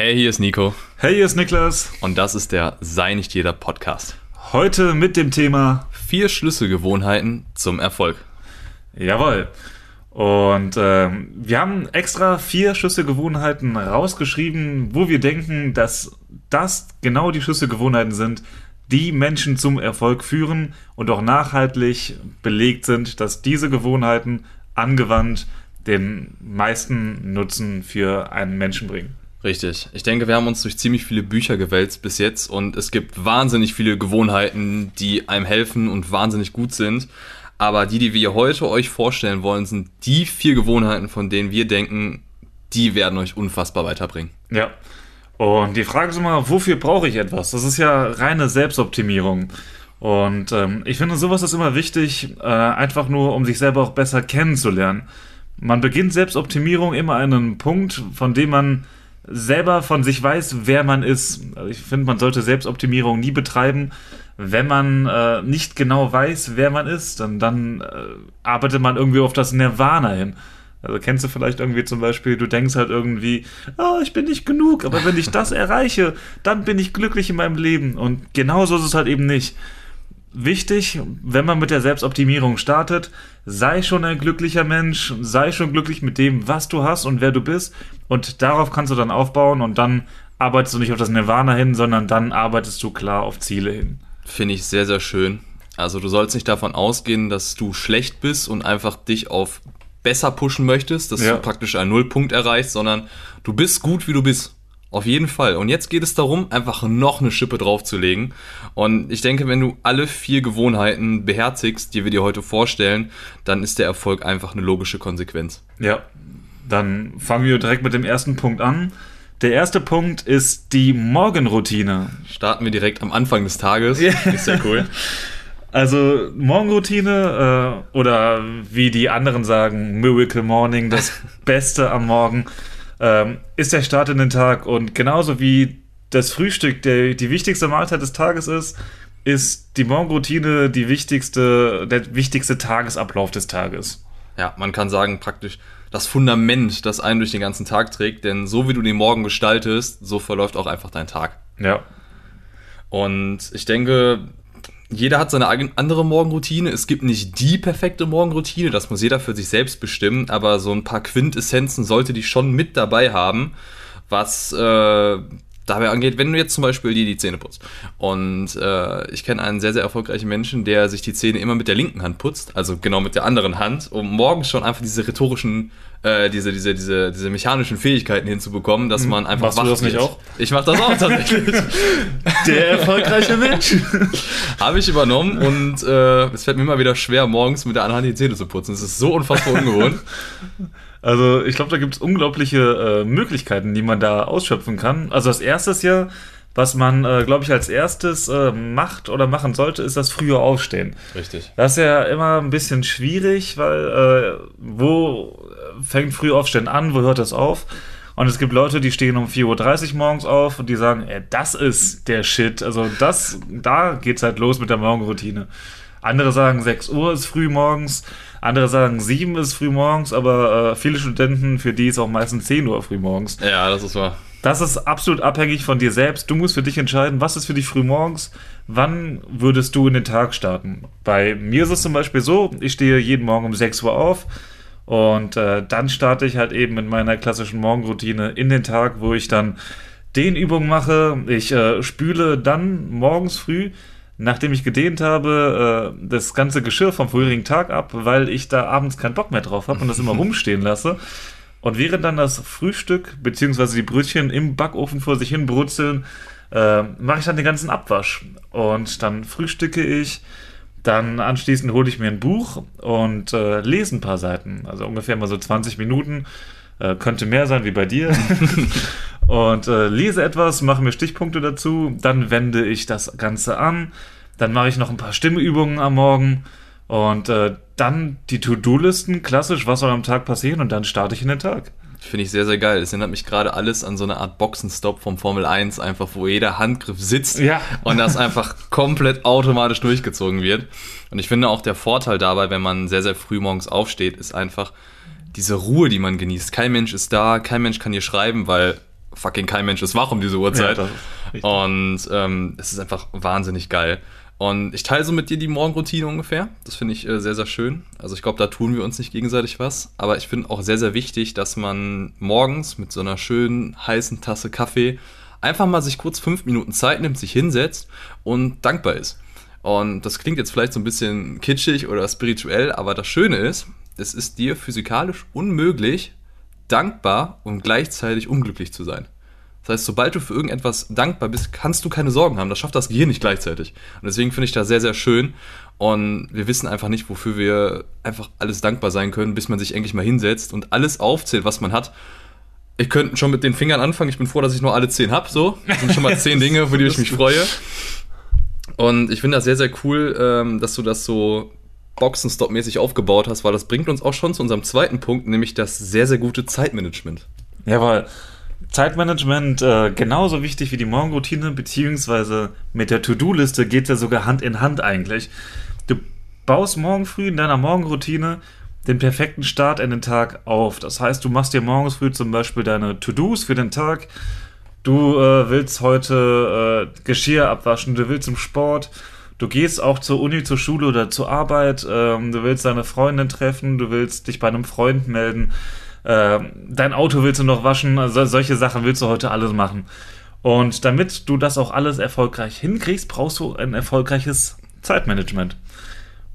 Hey, hier ist Nico. Hey, hier ist Niklas. Und das ist der Sei nicht jeder Podcast. Heute mit dem Thema Vier Schlüsselgewohnheiten zum Erfolg. Jawohl. Und ähm, wir haben extra vier Schlüsselgewohnheiten rausgeschrieben, wo wir denken, dass das genau die Schlüsselgewohnheiten sind, die Menschen zum Erfolg führen und auch nachhaltig belegt sind, dass diese Gewohnheiten angewandt den meisten Nutzen für einen Menschen bringen. Richtig. Ich denke, wir haben uns durch ziemlich viele Bücher gewälzt bis jetzt und es gibt wahnsinnig viele Gewohnheiten, die einem helfen und wahnsinnig gut sind. Aber die, die wir heute euch vorstellen wollen, sind die vier Gewohnheiten, von denen wir denken, die werden euch unfassbar weiterbringen. Ja. Und die Frage ist immer, wofür brauche ich etwas? Das ist ja reine Selbstoptimierung. Und ähm, ich finde, sowas ist immer wichtig, äh, einfach nur, um sich selber auch besser kennenzulernen. Man beginnt Selbstoptimierung immer an einem Punkt, von dem man selber von sich weiß, wer man ist. Also ich finde, man sollte Selbstoptimierung nie betreiben, wenn man äh, nicht genau weiß, wer man ist. Dann, dann äh, arbeitet man irgendwie auf das Nirvana hin. Also kennst du vielleicht irgendwie zum Beispiel, du denkst halt irgendwie, oh, ich bin nicht genug, aber wenn ich das erreiche, dann bin ich glücklich in meinem Leben. Und genauso ist es halt eben nicht. Wichtig, wenn man mit der Selbstoptimierung startet, sei schon ein glücklicher Mensch, sei schon glücklich mit dem, was du hast und wer du bist. Und darauf kannst du dann aufbauen und dann arbeitest du nicht auf das Nirvana hin, sondern dann arbeitest du klar auf Ziele hin. Finde ich sehr, sehr schön. Also du sollst nicht davon ausgehen, dass du schlecht bist und einfach dich auf besser pushen möchtest, dass ja. du praktisch einen Nullpunkt erreichst, sondern du bist gut, wie du bist. Auf jeden Fall. Und jetzt geht es darum, einfach noch eine Schippe draufzulegen. Und ich denke, wenn du alle vier Gewohnheiten beherzigst, die wir dir heute vorstellen, dann ist der Erfolg einfach eine logische Konsequenz. Ja, dann fangen wir direkt mit dem ersten Punkt an. Der erste Punkt ist die Morgenroutine. Starten wir direkt am Anfang des Tages. Ja. Ist ja cool. Also Morgenroutine äh, oder wie die anderen sagen, Miracle Morning, das Beste am Morgen, äh, ist der Start in den Tag. Und genauso wie das Frühstück der, die wichtigste Mahlzeit des Tages ist, ist die Morgenroutine die wichtigste, der wichtigste Tagesablauf des Tages. Ja, man kann sagen, praktisch das Fundament, das einen durch den ganzen Tag trägt, denn so wie du den Morgen gestaltest, so verläuft auch einfach dein Tag. Ja. Und ich denke, jeder hat seine andere Morgenroutine. Es gibt nicht die perfekte Morgenroutine, das muss jeder für sich selbst bestimmen, aber so ein paar Quintessenzen sollte die schon mit dabei haben, was äh, dabei angeht, wenn du jetzt zum Beispiel dir die Zähne putzt. Und äh, ich kenne einen sehr, sehr erfolgreichen Menschen, der sich die Zähne immer mit der linken Hand putzt, also genau mit der anderen Hand, um morgens schon einfach diese rhetorischen, äh, diese, diese, diese, diese mechanischen Fähigkeiten hinzubekommen, dass man einfach Machst du das nicht auch? Ich mach das auch tatsächlich. der erfolgreiche Mensch. Habe ich übernommen und äh, es fällt mir immer wieder schwer, morgens mit der anderen Hand die Zähne zu putzen. Es ist so unfassbar ungewohnt. Also ich glaube, da gibt es unglaubliche äh, Möglichkeiten, die man da ausschöpfen kann. Also das erste ist ja, was man, äh, glaube ich, als erstes äh, macht oder machen sollte, ist das frühe Aufstehen. Richtig. Das ist ja immer ein bisschen schwierig, weil äh, wo fängt früh Aufstehen an, wo hört das auf? Und es gibt Leute, die stehen um 4.30 Uhr morgens auf und die sagen, ey, das ist der Shit. Also das, da geht's halt los mit der Morgenroutine. Andere sagen, 6 Uhr ist früh morgens. Andere sagen, 7 ist früh morgens, aber äh, viele Studenten, für die ist auch meistens 10 Uhr früh morgens. Ja, das ist wahr. Das ist absolut abhängig von dir selbst. Du musst für dich entscheiden, was ist für dich früh morgens, wann würdest du in den Tag starten. Bei mir ist es zum Beispiel so, ich stehe jeden Morgen um 6 Uhr auf und äh, dann starte ich halt eben in meiner klassischen Morgenroutine in den Tag, wo ich dann den Übungen mache. Ich äh, spüle dann morgens früh nachdem ich gedehnt habe, äh, das ganze Geschirr vom vorherigen Tag ab, weil ich da abends keinen Bock mehr drauf habe und das immer rumstehen lasse. Und während dann das Frühstück bzw. die Brötchen im Backofen vor sich hin brutzeln, äh, mache ich dann den ganzen Abwasch. Und dann frühstücke ich, dann anschließend hole ich mir ein Buch und äh, lese ein paar Seiten. Also ungefähr mal so 20 Minuten. Äh, könnte mehr sein wie bei dir. und äh, lese etwas, mache mir Stichpunkte dazu, dann wende ich das Ganze an, dann mache ich noch ein paar Stimmübungen am Morgen und äh, dann die To-Do-Listen, klassisch, was soll am Tag passieren und dann starte ich in den Tag. Finde ich sehr, sehr geil. Es erinnert mich gerade alles an so eine Art Boxenstopp vom Formel 1, einfach wo jeder Handgriff sitzt ja. und das einfach komplett automatisch durchgezogen wird. Und ich finde auch der Vorteil dabei, wenn man sehr, sehr früh morgens aufsteht, ist einfach diese Ruhe, die man genießt. Kein Mensch ist da, kein Mensch kann hier schreiben, weil fucking kein Mensch ist wach um diese Uhrzeit. Ja, und ähm, es ist einfach wahnsinnig geil. Und ich teile so mit dir die Morgenroutine ungefähr. Das finde ich äh, sehr, sehr schön. Also ich glaube, da tun wir uns nicht gegenseitig was. Aber ich finde auch sehr, sehr wichtig, dass man morgens mit so einer schönen heißen Tasse Kaffee einfach mal sich kurz fünf Minuten Zeit nimmt, sich hinsetzt und dankbar ist. Und das klingt jetzt vielleicht so ein bisschen kitschig oder spirituell, aber das Schöne ist, es ist dir physikalisch unmöglich, dankbar und gleichzeitig unglücklich zu sein. Das heißt, sobald du für irgendetwas dankbar bist, kannst du keine Sorgen haben. Das schafft das Gehirn nicht gleichzeitig. Und deswegen finde ich das sehr, sehr schön. Und wir wissen einfach nicht, wofür wir einfach alles dankbar sein können, bis man sich endlich mal hinsetzt und alles aufzählt, was man hat. Ich könnte schon mit den Fingern anfangen. Ich bin froh, dass ich nur alle zehn habe. So, das sind schon mal zehn Dinge, für die ich mich freue. Und ich finde das sehr, sehr cool, ähm, dass du das so Boxenstopp-mäßig aufgebaut hast, weil das bringt uns auch schon zu unserem zweiten Punkt, nämlich das sehr, sehr gute Zeitmanagement. Jawohl. Zeitmanagement äh, genauso wichtig wie die Morgenroutine, beziehungsweise mit der To-Do-Liste geht es ja sogar Hand in Hand eigentlich. Du baust morgen früh in deiner Morgenroutine den perfekten Start in den Tag auf. Das heißt, du machst dir morgens früh zum Beispiel deine To-Dos für den Tag. Du äh, willst heute äh, Geschirr abwaschen, du willst zum Sport, du gehst auch zur Uni, zur Schule oder zur Arbeit, ähm, du willst deine Freundin treffen, du willst dich bei einem Freund melden äh, dein Auto willst du noch waschen, also solche Sachen willst du heute alles machen. Und damit du das auch alles erfolgreich hinkriegst, brauchst du ein erfolgreiches Zeitmanagement.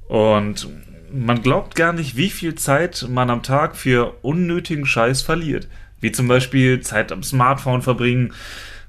Und man glaubt gar nicht, wie viel Zeit man am Tag für unnötigen Scheiß verliert. Wie zum Beispiel Zeit am Smartphone verbringen,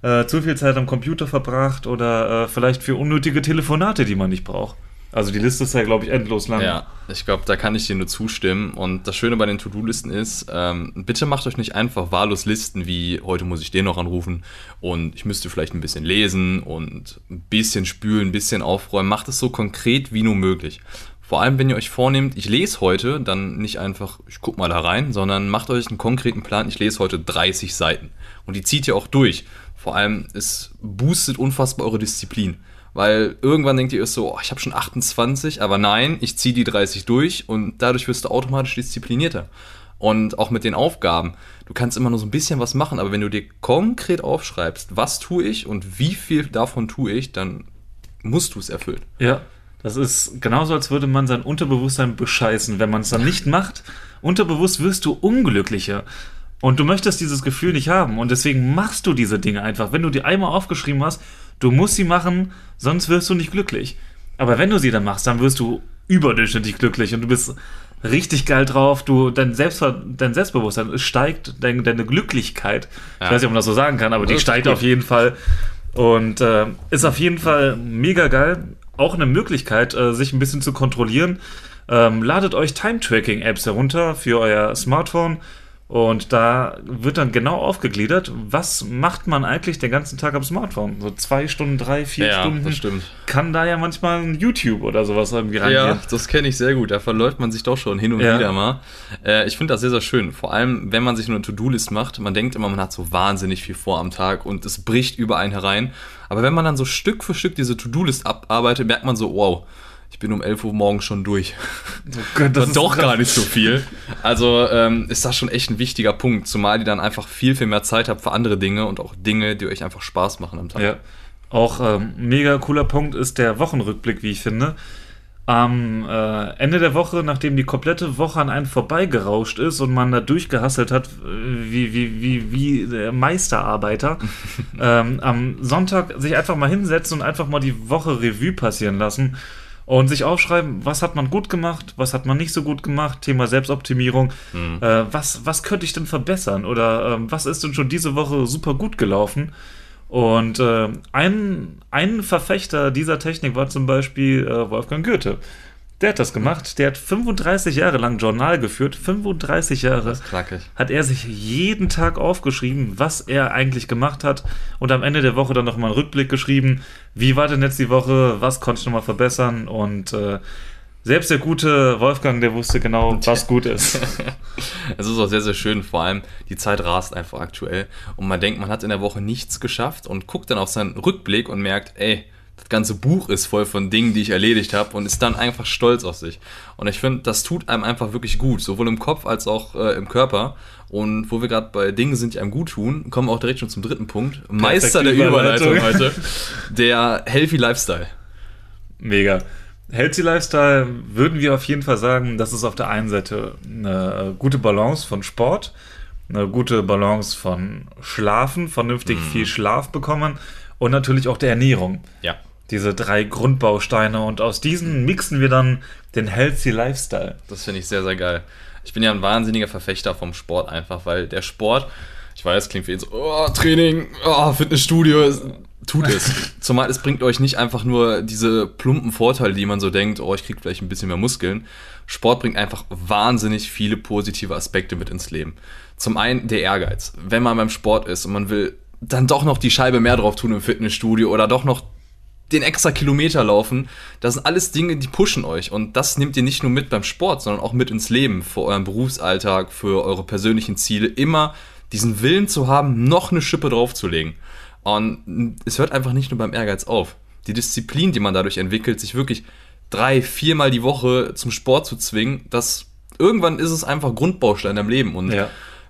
äh, zu viel Zeit am Computer verbracht oder äh, vielleicht für unnötige Telefonate, die man nicht braucht. Also die Liste ist ja, glaube ich, endlos lang. Ja, ich glaube, da kann ich dir nur zustimmen. Und das Schöne bei den To-Do-Listen ist, ähm, bitte macht euch nicht einfach wahllos Listen wie, heute muss ich den noch anrufen und ich müsste vielleicht ein bisschen lesen und ein bisschen spülen, ein bisschen aufräumen. Macht es so konkret wie nur möglich. Vor allem, wenn ihr euch vornehmt, ich lese heute, dann nicht einfach, ich guck mal da rein, sondern macht euch einen konkreten Plan, ich lese heute 30 Seiten. Und die zieht ihr auch durch. Vor allem, es boostet unfassbar eure Disziplin. Weil irgendwann denkt ihr euch so, oh, ich habe schon 28, aber nein, ich ziehe die 30 durch und dadurch wirst du automatisch disziplinierter. Und auch mit den Aufgaben. Du kannst immer nur so ein bisschen was machen, aber wenn du dir konkret aufschreibst, was tue ich und wie viel davon tue ich, dann musst du es erfüllen. Ja, das ist genauso, als würde man sein Unterbewusstsein bescheißen. Wenn man es dann nicht macht, unterbewusst wirst du unglücklicher. Und du möchtest dieses Gefühl nicht haben. Und deswegen machst du diese Dinge einfach. Wenn du die einmal aufgeschrieben hast, Du musst sie machen, sonst wirst du nicht glücklich. Aber wenn du sie dann machst, dann wirst du überdurchschnittlich glücklich und du bist richtig geil drauf. Du, dein, Selbstver dein Selbstbewusstsein steigt, dein, deine Glücklichkeit. Ja. Ich weiß nicht, ob man das so sagen kann, aber die steigt auf jeden Fall. Und äh, ist auf jeden Fall mega geil. Auch eine Möglichkeit, äh, sich ein bisschen zu kontrollieren. Ähm, ladet euch Time-Tracking-Apps herunter für euer Smartphone und da wird dann genau aufgegliedert, was macht man eigentlich den ganzen Tag am Smartphone? So zwei Stunden, drei, vier ja, Stunden. Das stimmt. Kann da ja manchmal ein YouTube oder sowas irgendwie reingehen. Ja, das kenne ich sehr gut. Da verläuft man sich doch schon hin und ja. wieder mal. Äh, ich finde das sehr, sehr schön. Vor allem, wenn man sich nur eine To-Do-List macht. Man denkt immer, man hat so wahnsinnig viel vor am Tag und es bricht über einen herein. Aber wenn man dann so Stück für Stück diese To-Do-List abarbeitet, merkt man so, wow, ich bin um 11 Uhr morgens schon durch. Oh Gott, das ist doch gar nicht so viel. Also ähm, ist das schon echt ein wichtiger Punkt, zumal ihr dann einfach viel, viel mehr Zeit habt für andere Dinge und auch Dinge, die euch einfach Spaß machen am Tag. Ja. Auch ähm, mega cooler Punkt ist der Wochenrückblick, wie ich finde. Am äh, Ende der Woche, nachdem die komplette Woche an einen vorbeigerauscht ist und man da durchgehasselt hat, wie, wie, wie, wie der Meisterarbeiter, ähm, am Sonntag sich einfach mal hinsetzen und einfach mal die Woche Revue passieren lassen und sich aufschreiben, was hat man gut gemacht, was hat man nicht so gut gemacht, Thema Selbstoptimierung, mhm. äh, was, was könnte ich denn verbessern oder äh, was ist denn schon diese Woche super gut gelaufen. Und äh, ein, ein Verfechter dieser Technik war zum Beispiel äh, Wolfgang Goethe. Der hat das gemacht. Der hat 35 Jahre lang Journal geführt. 35 Jahre hat er sich jeden Tag aufgeschrieben, was er eigentlich gemacht hat. Und am Ende der Woche dann nochmal einen Rückblick geschrieben. Wie war denn jetzt die Woche? Was konnte ich nochmal verbessern? Und äh, selbst der gute Wolfgang, der wusste genau, was gut ist. Es ist auch sehr, sehr schön. Vor allem, die Zeit rast einfach aktuell. Und man denkt, man hat in der Woche nichts geschafft und guckt dann auf seinen Rückblick und merkt, ey, das ganze Buch ist voll von Dingen, die ich erledigt habe und ist dann einfach stolz auf sich. Und ich finde, das tut einem einfach wirklich gut, sowohl im Kopf als auch äh, im Körper. Und wo wir gerade bei Dingen sind, die einem gut tun, kommen wir auch direkt schon zum dritten Punkt. Meister der Überleitung heute. Der Healthy Lifestyle. Mega. Healthy Lifestyle würden wir auf jeden Fall sagen, das ist auf der einen Seite eine gute Balance von Sport, eine gute Balance von Schlafen, vernünftig Mhm. viel Schlaf bekommen und natürlich auch der Ernährung. Ja. Diese drei Grundbausteine und aus diesen mixen wir dann den Healthy Lifestyle. Das finde ich sehr, sehr geil. Ich bin ja ein wahnsinniger Verfechter vom Sport einfach, weil der Sport, ich weiß, klingt für ihn so, oh, Training, oh, Fitnessstudio, es, tut es. Zumal es bringt euch nicht einfach nur diese plumpen Vorteile, die man so denkt, oh, ich krieg vielleicht ein bisschen mehr Muskeln. Sport bringt einfach wahnsinnig viele positive Aspekte mit ins Leben. Zum einen der Ehrgeiz. Wenn man beim Sport ist und man will dann doch noch die Scheibe mehr drauf tun im Fitnessstudio oder doch noch den extra Kilometer laufen, das sind alles Dinge, die pushen euch. Und das nehmt ihr nicht nur mit beim Sport, sondern auch mit ins Leben, für euren Berufsalltag, für eure persönlichen Ziele. Immer diesen Willen zu haben, noch eine Schippe draufzulegen. Und es hört einfach nicht nur beim Ehrgeiz auf. Die Disziplin, die man dadurch entwickelt, sich wirklich drei, viermal die Woche zum Sport zu zwingen, das irgendwann ist es einfach Grundbaustein im Leben. Und Ja.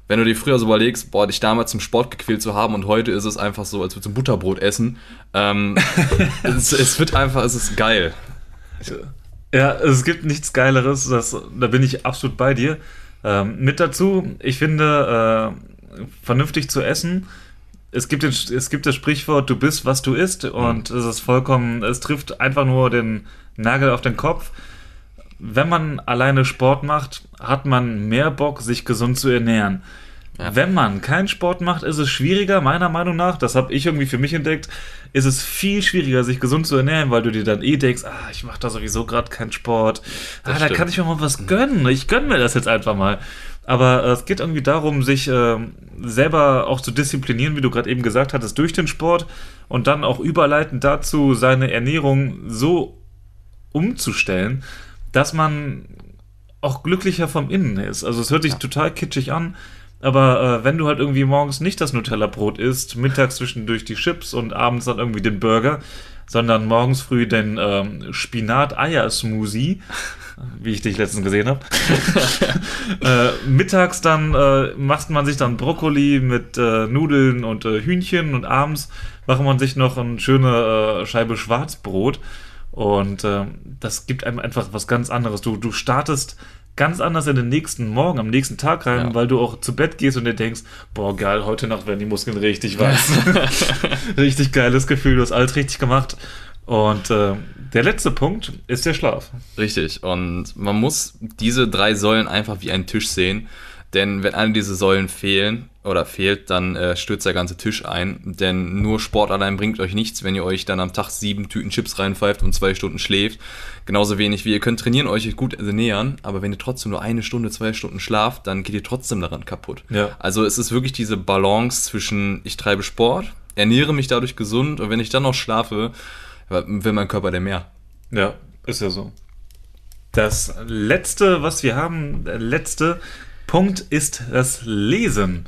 Wenn du dir früher so überlegst, boah, dich damals zum Sport gequält zu haben und heute ist es einfach so, als würdest du ein Butterbrot essen. Ähm, es, es wird einfach, es ist geil. Ja, es gibt nichts Geileres, das, da bin ich absolut bei dir. Ähm, mit dazu, ich finde, äh, vernünftig zu essen. Es gibt, den, es gibt das Sprichwort, du bist, was du isst, und es ist vollkommen, es trifft einfach nur den Nagel auf den Kopf. Wenn man alleine Sport macht, hat man mehr Bock, sich gesund zu ernähren. Ja. Wenn man keinen Sport macht, ist es schwieriger, meiner Meinung nach, das habe ich irgendwie für mich entdeckt, ist es viel schwieriger, sich gesund zu ernähren, weil du dir dann eh denkst, ah, ich mache da sowieso gerade keinen Sport. Ah, da kann ich mir mal was gönnen. Ich gönne mir das jetzt einfach mal. Aber äh, es geht irgendwie darum, sich ähm, selber auch zu disziplinieren, wie du gerade eben gesagt hattest, durch den Sport und dann auch überleitend dazu, seine Ernährung so umzustellen, dass man auch glücklicher vom Innen ist. Also es hört sich total kitschig an, aber äh, wenn du halt irgendwie morgens nicht das Nutella-Brot isst, mittags zwischendurch die Chips und abends dann irgendwie den Burger, sondern morgens früh den ähm, Spinat-Eier-Smoothie, wie ich dich letztens gesehen habe. äh, mittags dann äh, macht man sich dann Brokkoli mit äh, Nudeln und äh, Hühnchen und abends macht man sich noch eine schöne äh, Scheibe Schwarzbrot. Und ähm, das gibt einem einfach was ganz anderes. Du, du startest ganz anders in den nächsten Morgen, am nächsten Tag rein, Ja. weil du auch zu Bett gehst und dir denkst, boah, geil, heute Nacht werden die Muskeln richtig weiß. richtig geiles Gefühl, du hast alles richtig gemacht. Und äh, der letzte Punkt ist der Schlaf. Richtig. Und man muss diese drei Säulen einfach wie einen Tisch sehen. Denn wenn eine dieser Säulen fehlen oder fehlt, dann äh, stürzt der ganze Tisch ein. Denn nur Sport allein bringt euch nichts, wenn ihr euch dann am Tag sieben Tüten Chips reinpfeift und zwei Stunden schläft. Genauso wenig wie ihr könnt trainieren, euch gut ernähren, aber wenn ihr trotzdem nur eine Stunde, zwei Stunden schlaft, dann geht ihr trotzdem daran kaputt. Ja. Also es ist wirklich diese Balance zwischen ich treibe Sport, ernähre mich dadurch gesund und wenn ich dann noch schlafe, will mein Körper denn mehr. Ja, ist ja so. Das letzte, was wir haben, der letzte Punkt ist das Lesen.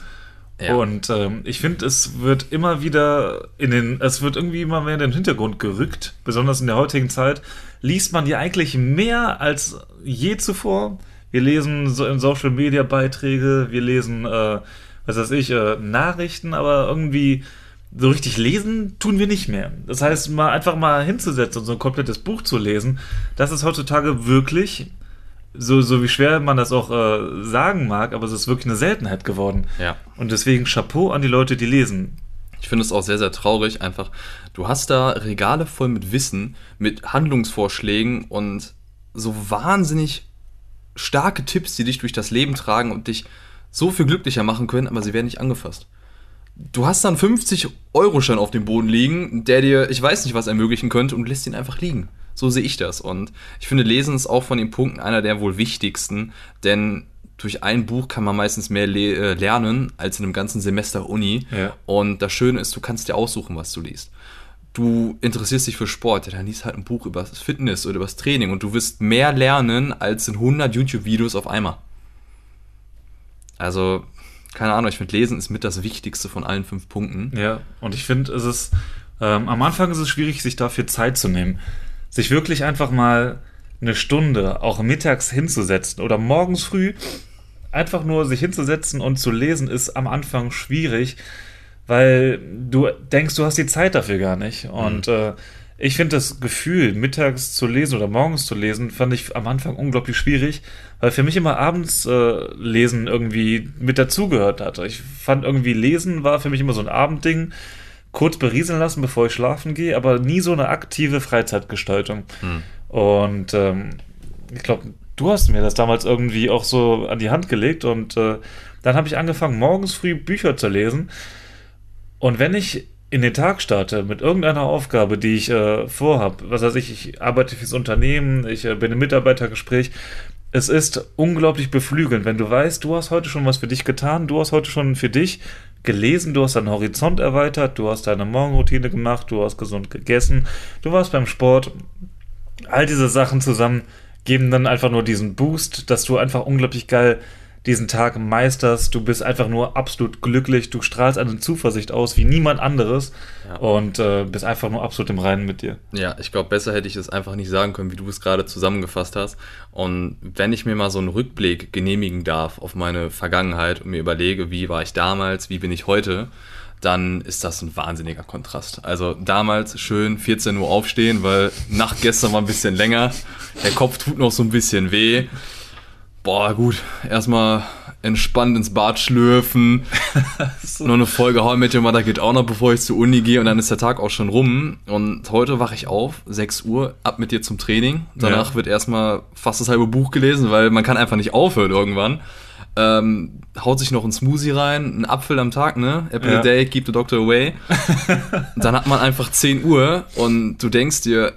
Ja. Und ähm, ich finde, es wird immer wieder in den, es wird irgendwie immer mehr in den Hintergrund gerückt, besonders in der heutigen Zeit, liest man ja eigentlich mehr als je zuvor. Wir lesen so in Social Media Beiträge, wir lesen, äh, was weiß ich, äh, Nachrichten, aber irgendwie so richtig lesen tun wir nicht mehr. Das heißt, mal einfach mal hinzusetzen und so ein komplettes Buch zu lesen, das ist heutzutage wirklich, so, so wie schwer man das auch äh, sagen mag, aber es ist wirklich eine Seltenheit geworden. Ja. Und deswegen Chapeau an die Leute, die lesen. Ich finde es auch sehr, sehr traurig. Einfach, du hast da Regale voll mit Wissen, mit Handlungsvorschlägen und so wahnsinnig starke Tipps, die dich durch das Leben tragen und dich so viel glücklicher machen können, aber sie werden nicht angefasst. Du hast dann 50-Euro-Schein auf dem Boden liegen, der dir, ich weiß nicht, was ermöglichen könnte und lässt ihn einfach liegen. So sehe ich das. Und ich finde, Lesen ist auch von den Punkten einer der wohl wichtigsten, denn durch ein Buch kann man meistens mehr le äh, lernen als in einem ganzen Semester Uni. Ja. Und das Schöne ist, du kannst dir aussuchen, was du liest. Du interessierst dich für Sport, ja, dann liest halt ein Buch über das Fitness oder über das Training und du wirst mehr lernen als in 100 YouTube-Videos auf einmal. Also, keine Ahnung, ich finde, Lesen ist mit das Wichtigste von allen fünf Punkten. Ja, und ich finde, es ist Ähm, am Anfang ist es schwierig, sich dafür Zeit zu nehmen. Sich wirklich einfach mal eine Stunde, auch mittags hinzusetzen oder morgens früh einfach nur sich hinzusetzen und zu lesen, ist am Anfang schwierig, weil du denkst, du hast die Zeit dafür gar nicht. Und mhm. äh, ich finde das Gefühl, mittags zu lesen oder morgens zu lesen, fand ich am Anfang unglaublich schwierig, weil für mich immer abends äh, Lesen irgendwie mit dazugehört hat. Ich fand irgendwie Lesen war für mich immer so ein Abendding, kurz berieseln lassen, bevor ich schlafen gehe, aber nie so eine aktive Freizeitgestaltung. Hm. Und ähm, ich glaube, du hast mir das damals irgendwie auch so an die Hand gelegt und äh, dann habe ich angefangen, morgens früh Bücher zu lesen. Und wenn ich in den Tag starte mit irgendeiner Aufgabe, die ich äh, vorhabe, was weiß ich, ich arbeite fürs Unternehmen, ich äh, bin im Mitarbeitergespräch, es ist unglaublich beflügelnd, wenn du weißt, du hast heute schon was für dich getan, du hast heute schon für dich gelesen, du hast deinen Horizont erweitert, du hast deine Morgenroutine gemacht, du hast gesund gegessen, du warst beim Sport. All diese Sachen zusammen geben dann einfach nur diesen Boost, dass du einfach unglaublich geil diesen Tag meisterst. Du bist einfach nur absolut glücklich. Du strahlst eine Zuversicht aus wie niemand anderes ja. und äh, bist einfach nur absolut im Reinen mit dir. Ja, ich glaube, besser hätte ich es einfach nicht sagen können, wie du es gerade zusammengefasst hast. Und wenn ich mir mal so einen Rückblick genehmigen darf auf meine Vergangenheit und mir überlege, wie war ich damals, wie bin ich heute, dann ist das ein wahnsinniger Kontrast. Also damals schön 14 Uhr aufstehen, weil Nacht gestern war ein bisschen länger, der Kopf tut noch so ein bisschen weh boah, gut, erstmal entspannt ins Bad schlürfen. so. Noch eine Folge How I Met Your Mother geht auch noch, bevor ich zur Uni gehe und dann ist der Tag auch schon rum. Und heute wache ich auf, 6 Uhr, ab mit dir zum Training. Danach ja. wird erstmal fast das halbe Buch gelesen, weil man kann einfach nicht aufhören irgendwann. Ähm, haut sich noch ein Smoothie rein, einen Apfel am Tag, ne? Apple ja. a day, keep the doctor away. dann hat man einfach 10 Uhr und du denkst dir,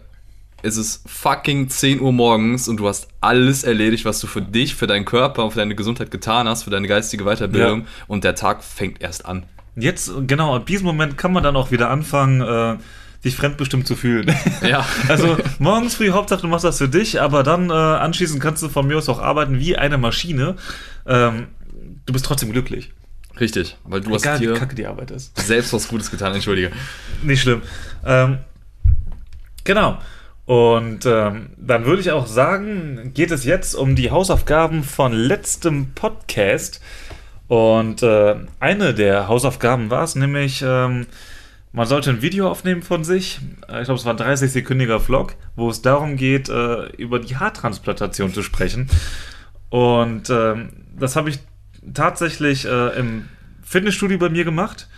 es ist fucking 10 Uhr morgens und du hast alles erledigt, was du für dich, für deinen Körper und für deine Gesundheit getan hast, für deine geistige Weiterbildung ja. und der Tag fängt erst an. Jetzt, genau, in diesem Moment kann man dann auch wieder anfangen, äh, sich fremdbestimmt zu fühlen. Ja. also morgens früh, Hauptsache du machst das für dich, aber dann äh, anschließend kannst du von mir aus auch arbeiten wie eine Maschine. Ähm, du bist trotzdem glücklich. Richtig, weil du Egal, hast dir wie kacke die Arbeit ist. selbst was Gutes getan, entschuldige. Nicht schlimm. Ähm, genau. Und ähm, dann würde ich auch sagen, geht es jetzt um die Hausaufgaben von letztem Podcast. Und äh, eine der Hausaufgaben war es nämlich, ähm, man sollte ein Video aufnehmen von sich. Ich glaube, es war ein 30-sekündiger Vlog, wo es darum geht, äh, über die Haartransplantation zu sprechen. Und äh, das habe ich tatsächlich äh, im Fitnessstudio bei mir gemacht.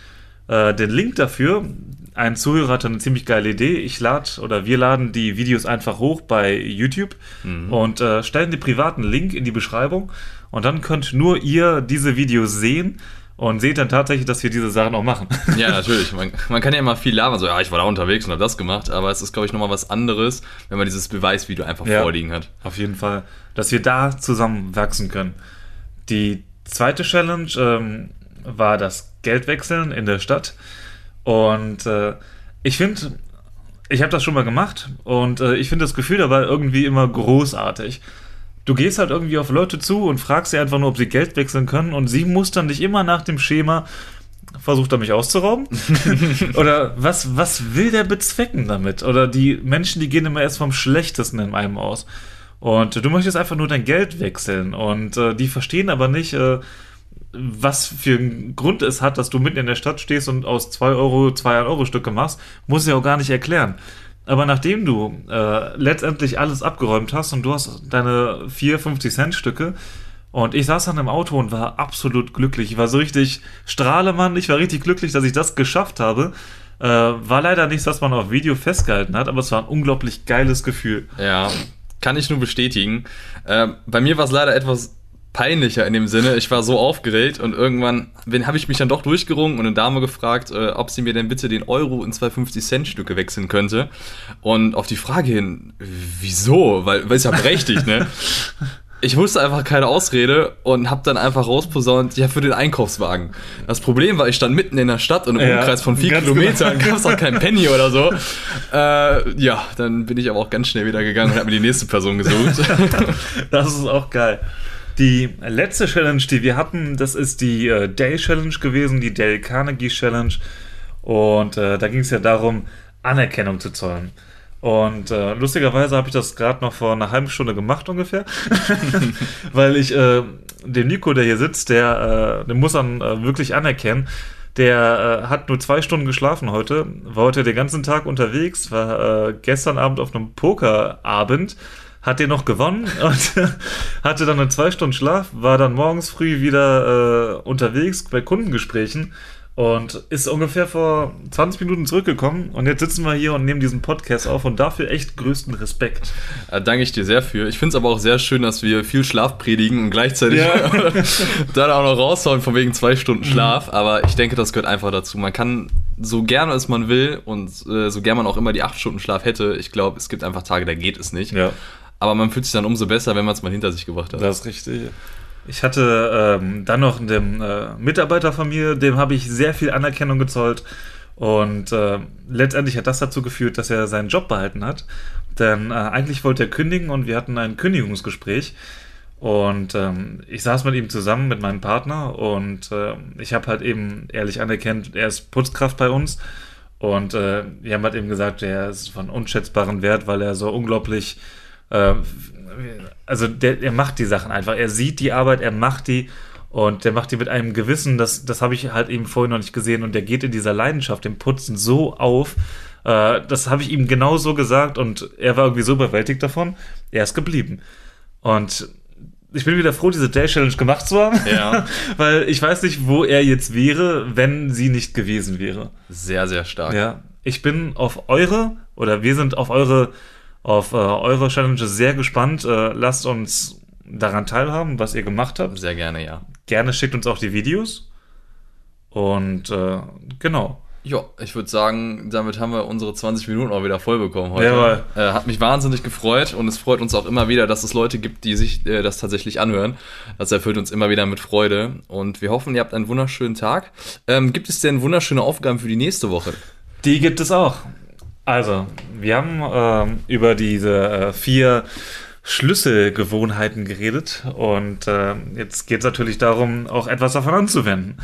Äh, den Link dafür, ein Zuhörer hatte eine ziemlich geile Idee. Ich lade oder wir laden die Videos einfach hoch bei YouTube mhm. und äh, stellen den privaten Link in die Beschreibung. Und dann könnt nur ihr diese Videos sehen und seht dann tatsächlich, dass wir diese Sachen auch machen. Ja, natürlich. Man, man kann ja immer viel labern, so, ja, ich war da unterwegs und habe das gemacht, aber es ist, glaube ich, nochmal was anderes, wenn man dieses Beweisvideo einfach ja, vorliegen hat. Auf jeden Fall, dass wir da zusammen wachsen können. Die zweite Challenge ähm, war das Geldwechseln in der Stadt. Und äh, ich finde, ich habe das schon mal gemacht und äh, ich finde das Gefühl dabei irgendwie immer großartig. Du gehst halt irgendwie auf Leute zu und fragst sie einfach nur, ob sie Geld wechseln können und sie mustern dich immer nach dem Schema, versucht er mich auszurauben? Oder was, was will der bezwecken damit? Oder die Menschen, die gehen immer erst vom Schlechtesten in einem aus. Und du möchtest einfach nur dein Geld wechseln und äh, die verstehen aber nicht, äh, was für einen Grund es hat, dass du mitten in der Stadt stehst und aus 2 Euro 2 Euro Stücke machst, muss ich auch gar nicht erklären. Aber nachdem du äh, letztendlich alles abgeräumt hast und du hast deine 4, 50 Cent Stücke und ich saß dann im Auto und war absolut glücklich. Ich war so richtig Strahlemann, ich war richtig glücklich, dass ich das geschafft habe. Äh, war leider nichts, was man auf Video festgehalten hat, aber es war ein unglaublich geiles Gefühl. Ja, kann ich nur bestätigen. Äh, bei mir war es leider etwas peinlicher in dem Sinne. Ich war so aufgeregt und irgendwann habe ich mich dann doch durchgerungen und eine Dame gefragt, äh, ob sie mir denn bitte den Euro in zwei 50-Cent-Stücke wechseln könnte. Und auf die Frage hin, wieso? Weil, weil es ja berechtigt, ne? Ich wusste einfach keine Ausrede und habe dann einfach rausposaunt, ja, für den Einkaufswagen. Das Problem war, ich stand mitten in der Stadt und im ja, Umkreis von vier Kilometern genau. gab es auch kein Penny oder so. Äh, ja, dann bin ich aber auch ganz schnell wieder gegangen und habe mir die nächste Person gesucht. das ist auch geil. Die letzte Challenge, die wir hatten, das ist die äh, Day Challenge gewesen, die Dale Carnegie Challenge. Und äh, da ging es ja darum, Anerkennung zu zollen. Und äh, lustigerweise habe ich das gerade noch vor einer halben Stunde gemacht ungefähr, weil ich äh, den Nico, der hier sitzt, der, äh, den muss man äh, wirklich anerkennen. Der äh, hat nur zwei Stunden geschlafen heute, war heute den ganzen Tag unterwegs, war gestern Abend auf einem Pokerabend, hat den noch gewonnen und hatte dann zwei Stunden Schlaf, war dann morgens früh wieder äh, unterwegs bei Kundengesprächen und ist ungefähr vor 20 Minuten zurückgekommen und jetzt sitzen wir hier und nehmen diesen Podcast auf und dafür echt größten Respekt. Da danke ich dir sehr für. Ich finde es aber auch sehr schön, dass wir viel Schlaf predigen und gleichzeitig ja. dann auch noch raushauen von wegen zwei Stunden Schlaf. Mhm. Aber ich denke, das gehört einfach dazu. Man kann so gerne als man will und äh, so gern man auch immer die acht Stunden Schlaf hätte. Ich glaube, es gibt einfach Tage, da geht es nicht. Ja. Aber man fühlt sich dann umso besser, wenn man es mal hinter sich gebracht hat. Das ist richtig. Ich hatte ähm, dann noch dem äh, Mitarbeiter von mir, dem habe ich sehr viel Anerkennung gezollt. Und äh, letztendlich hat das dazu geführt, dass er seinen Job behalten hat. Denn äh, eigentlich wollte er kündigen und wir hatten ein Kündigungsgespräch. Und ähm, ich saß mit ihm zusammen, mit meinem Partner. Und äh, ich habe halt eben ehrlich anerkannt, er ist Putzkraft bei uns. Und äh, wir haben halt eben gesagt, er ist von unschätzbarem Wert, weil er so unglaublich also der, er macht die Sachen einfach. Er sieht die Arbeit, er macht die und der macht die mit einem Gewissen, das, das habe ich halt eben vorhin noch nicht gesehen und der geht in dieser Leidenschaft, dem Putzen so auf. Äh, das habe ich ihm genau so gesagt und er war irgendwie so überwältigt davon. Er ist geblieben. Und ich bin wieder froh, diese Day Challenge gemacht zu haben. Ja. weil ich weiß nicht, wo er jetzt wäre, wenn sie nicht gewesen wäre. Sehr, sehr stark. Ja. Ich bin auf eure oder wir sind auf eure auf äh, eure Challenge sehr gespannt. Äh, lasst uns daran teilhaben, was ihr gemacht habt. Sehr gerne, ja. Gerne schickt uns auch die Videos. Und äh, genau. Ja, ich würde sagen, damit haben wir unsere 20 Minuten auch wieder voll bekommen heute. Ja, äh, hat mich wahnsinnig gefreut und es freut uns auch immer wieder, dass es Leute gibt, die sich äh, das tatsächlich anhören. Das erfüllt uns immer wieder mit Freude und wir hoffen, ihr habt einen wunderschönen Tag. Ähm, gibt es denn wunderschöne Aufgaben für die nächste Woche? Die gibt es auch. Also, wir haben äh, über diese äh, vier Schlüsselgewohnheiten geredet und äh, jetzt geht es natürlich darum, auch etwas davon anzuwenden.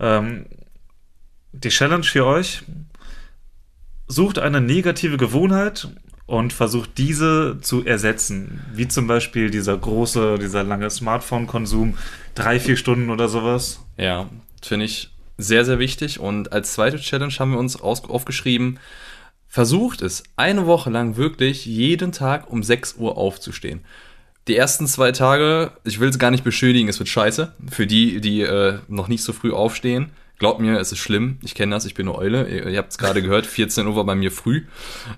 Ähm, die Challenge für euch, sucht eine negative Gewohnheit und versucht diese zu ersetzen. Wie zum Beispiel dieser große, dieser lange Smartphone-Konsum, drei, vier Stunden oder sowas. Ja, finde ich sehr, sehr wichtig. Und als zweite Challenge haben wir uns aufgeschrieben, Versucht es, eine Woche lang wirklich jeden Tag um 6 Uhr aufzustehen. Die ersten zwei Tage, ich will es gar nicht beschönigen, es wird scheiße. Für die, die äh, noch nicht so früh aufstehen. Glaubt mir, es ist schlimm. Ich kenne das, ich bin eine Eule. Ihr, ihr habt es gerade gehört, 14 Uhr war bei mir früh.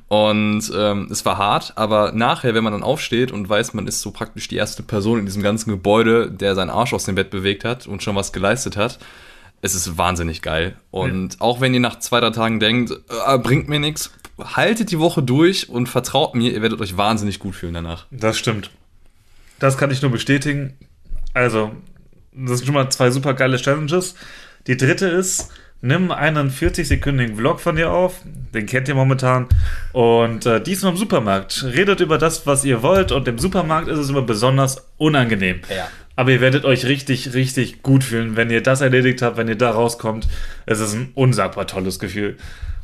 Und ähm, es war hart, aber nachher, wenn man dann aufsteht und weiß, man ist so praktisch die erste Person in diesem ganzen Gebäude, der seinen Arsch aus dem Bett bewegt hat und schon was geleistet hat, es ist wahnsinnig geil. Und ja. auch wenn ihr nach zwei, drei Tagen denkt, äh, bringt mir nichts, haltet die Woche durch und vertraut mir, ihr werdet euch wahnsinnig gut fühlen danach. Das stimmt. Das kann ich nur bestätigen. Also, das sind schon mal zwei super geile Challenges. Die dritte ist, nimm einen 40-sekündigen Vlog von dir auf, den kennt ihr momentan, und äh, diesmal im Supermarkt. Redet über das, was ihr wollt, und im Supermarkt ist es immer besonders unangenehm. Ja. Aber ihr werdet euch richtig, richtig gut fühlen, wenn ihr das erledigt habt, wenn ihr da rauskommt. Es ist ein unsagbar tolles Gefühl.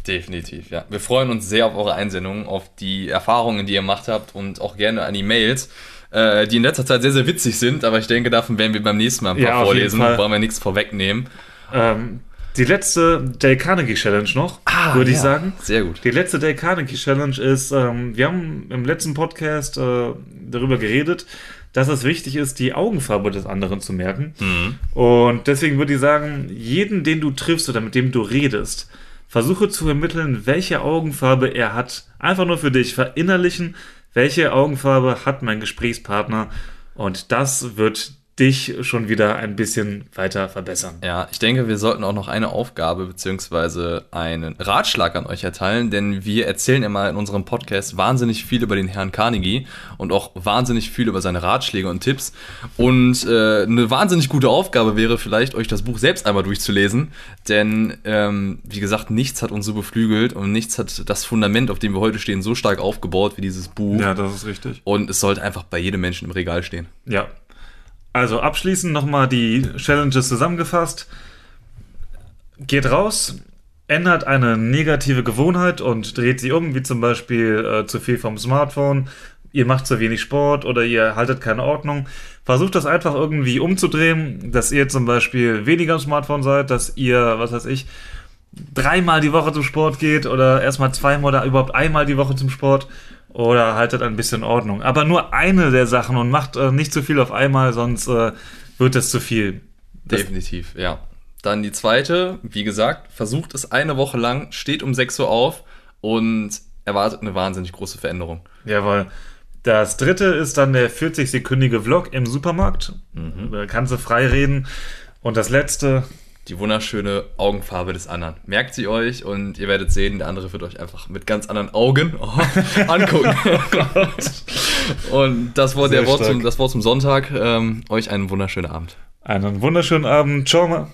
Definitiv, ja. Wir freuen uns sehr auf eure Einsendungen, auf die Erfahrungen, die ihr gemacht habt und auch gerne an die Mails, äh, die in letzter Zeit sehr, sehr witzig sind, aber ich denke, davon werden wir beim nächsten Mal ein paar ja, vorlesen, wollen wir nichts vorwegnehmen. Ähm, die letzte Dale Carnegie Challenge noch, ah, würde ja. ich sagen. Sehr gut. Die letzte Dale Carnegie Challenge ist, ähm, wir haben im letzten Podcast äh, darüber geredet, dass es wichtig ist, die Augenfarbe des anderen zu merken. Mhm. Und deswegen würde ich sagen, jeden, den du triffst oder mit dem du redest, Versuche zu ermitteln, welche Augenfarbe er hat. Einfach nur für dich verinnerlichen, welche Augenfarbe hat mein Gesprächspartner. Und das wird dich schon wieder ein bisschen weiter verbessern. Ja, ich denke, wir sollten auch noch eine Aufgabe bzw. einen Ratschlag an euch erteilen, denn wir erzählen immer in unserem Podcast wahnsinnig viel über den Herrn Carnegie und auch wahnsinnig viel über seine Ratschläge und Tipps. Und äh, eine wahnsinnig gute Aufgabe wäre vielleicht, euch das Buch selbst einmal durchzulesen, denn ähm, wie gesagt, nichts hat uns so beflügelt und nichts hat das Fundament, auf dem wir heute stehen, so stark aufgebaut wie dieses Buch. Ja, das ist richtig. Und es sollte einfach bei jedem Menschen im Regal stehen. Ja, also abschließend nochmal die Challenges zusammengefasst. Geht raus, ändert eine negative Gewohnheit und dreht sie um, wie zum Beispiel äh, zu viel vom Smartphone, ihr macht zu wenig Sport oder ihr haltet keine Ordnung. Versucht das einfach irgendwie umzudrehen, dass ihr zum Beispiel weniger am Smartphone seid, dass ihr, was weiß ich, dreimal die Woche zum Sport geht oder erstmal zweimal oder überhaupt einmal die Woche zum Sport oder haltet ein bisschen Ordnung. Aber nur eine der Sachen und macht äh, nicht zu viel auf einmal, sonst äh, wird es zu viel. Das Definitiv, ja. Dann die zweite, wie gesagt, versucht es eine Woche lang, steht um 6 Uhr auf und erwartet eine wahnsinnig große Veränderung. Jawohl. Das dritte ist dann der 40-sekündige Vlog im Supermarkt. Mhm. Da kannst du frei reden. Und das letzte. Die wunderschöne Augenfarbe des anderen. Merkt sie euch und ihr werdet sehen, der andere wird euch einfach mit ganz anderen Augen oh, angucken. und das war der Wort zum, das Wort zum Sonntag. Ähm, euch einen wunderschönen Abend. Einen wunderschönen Abend. Ciao.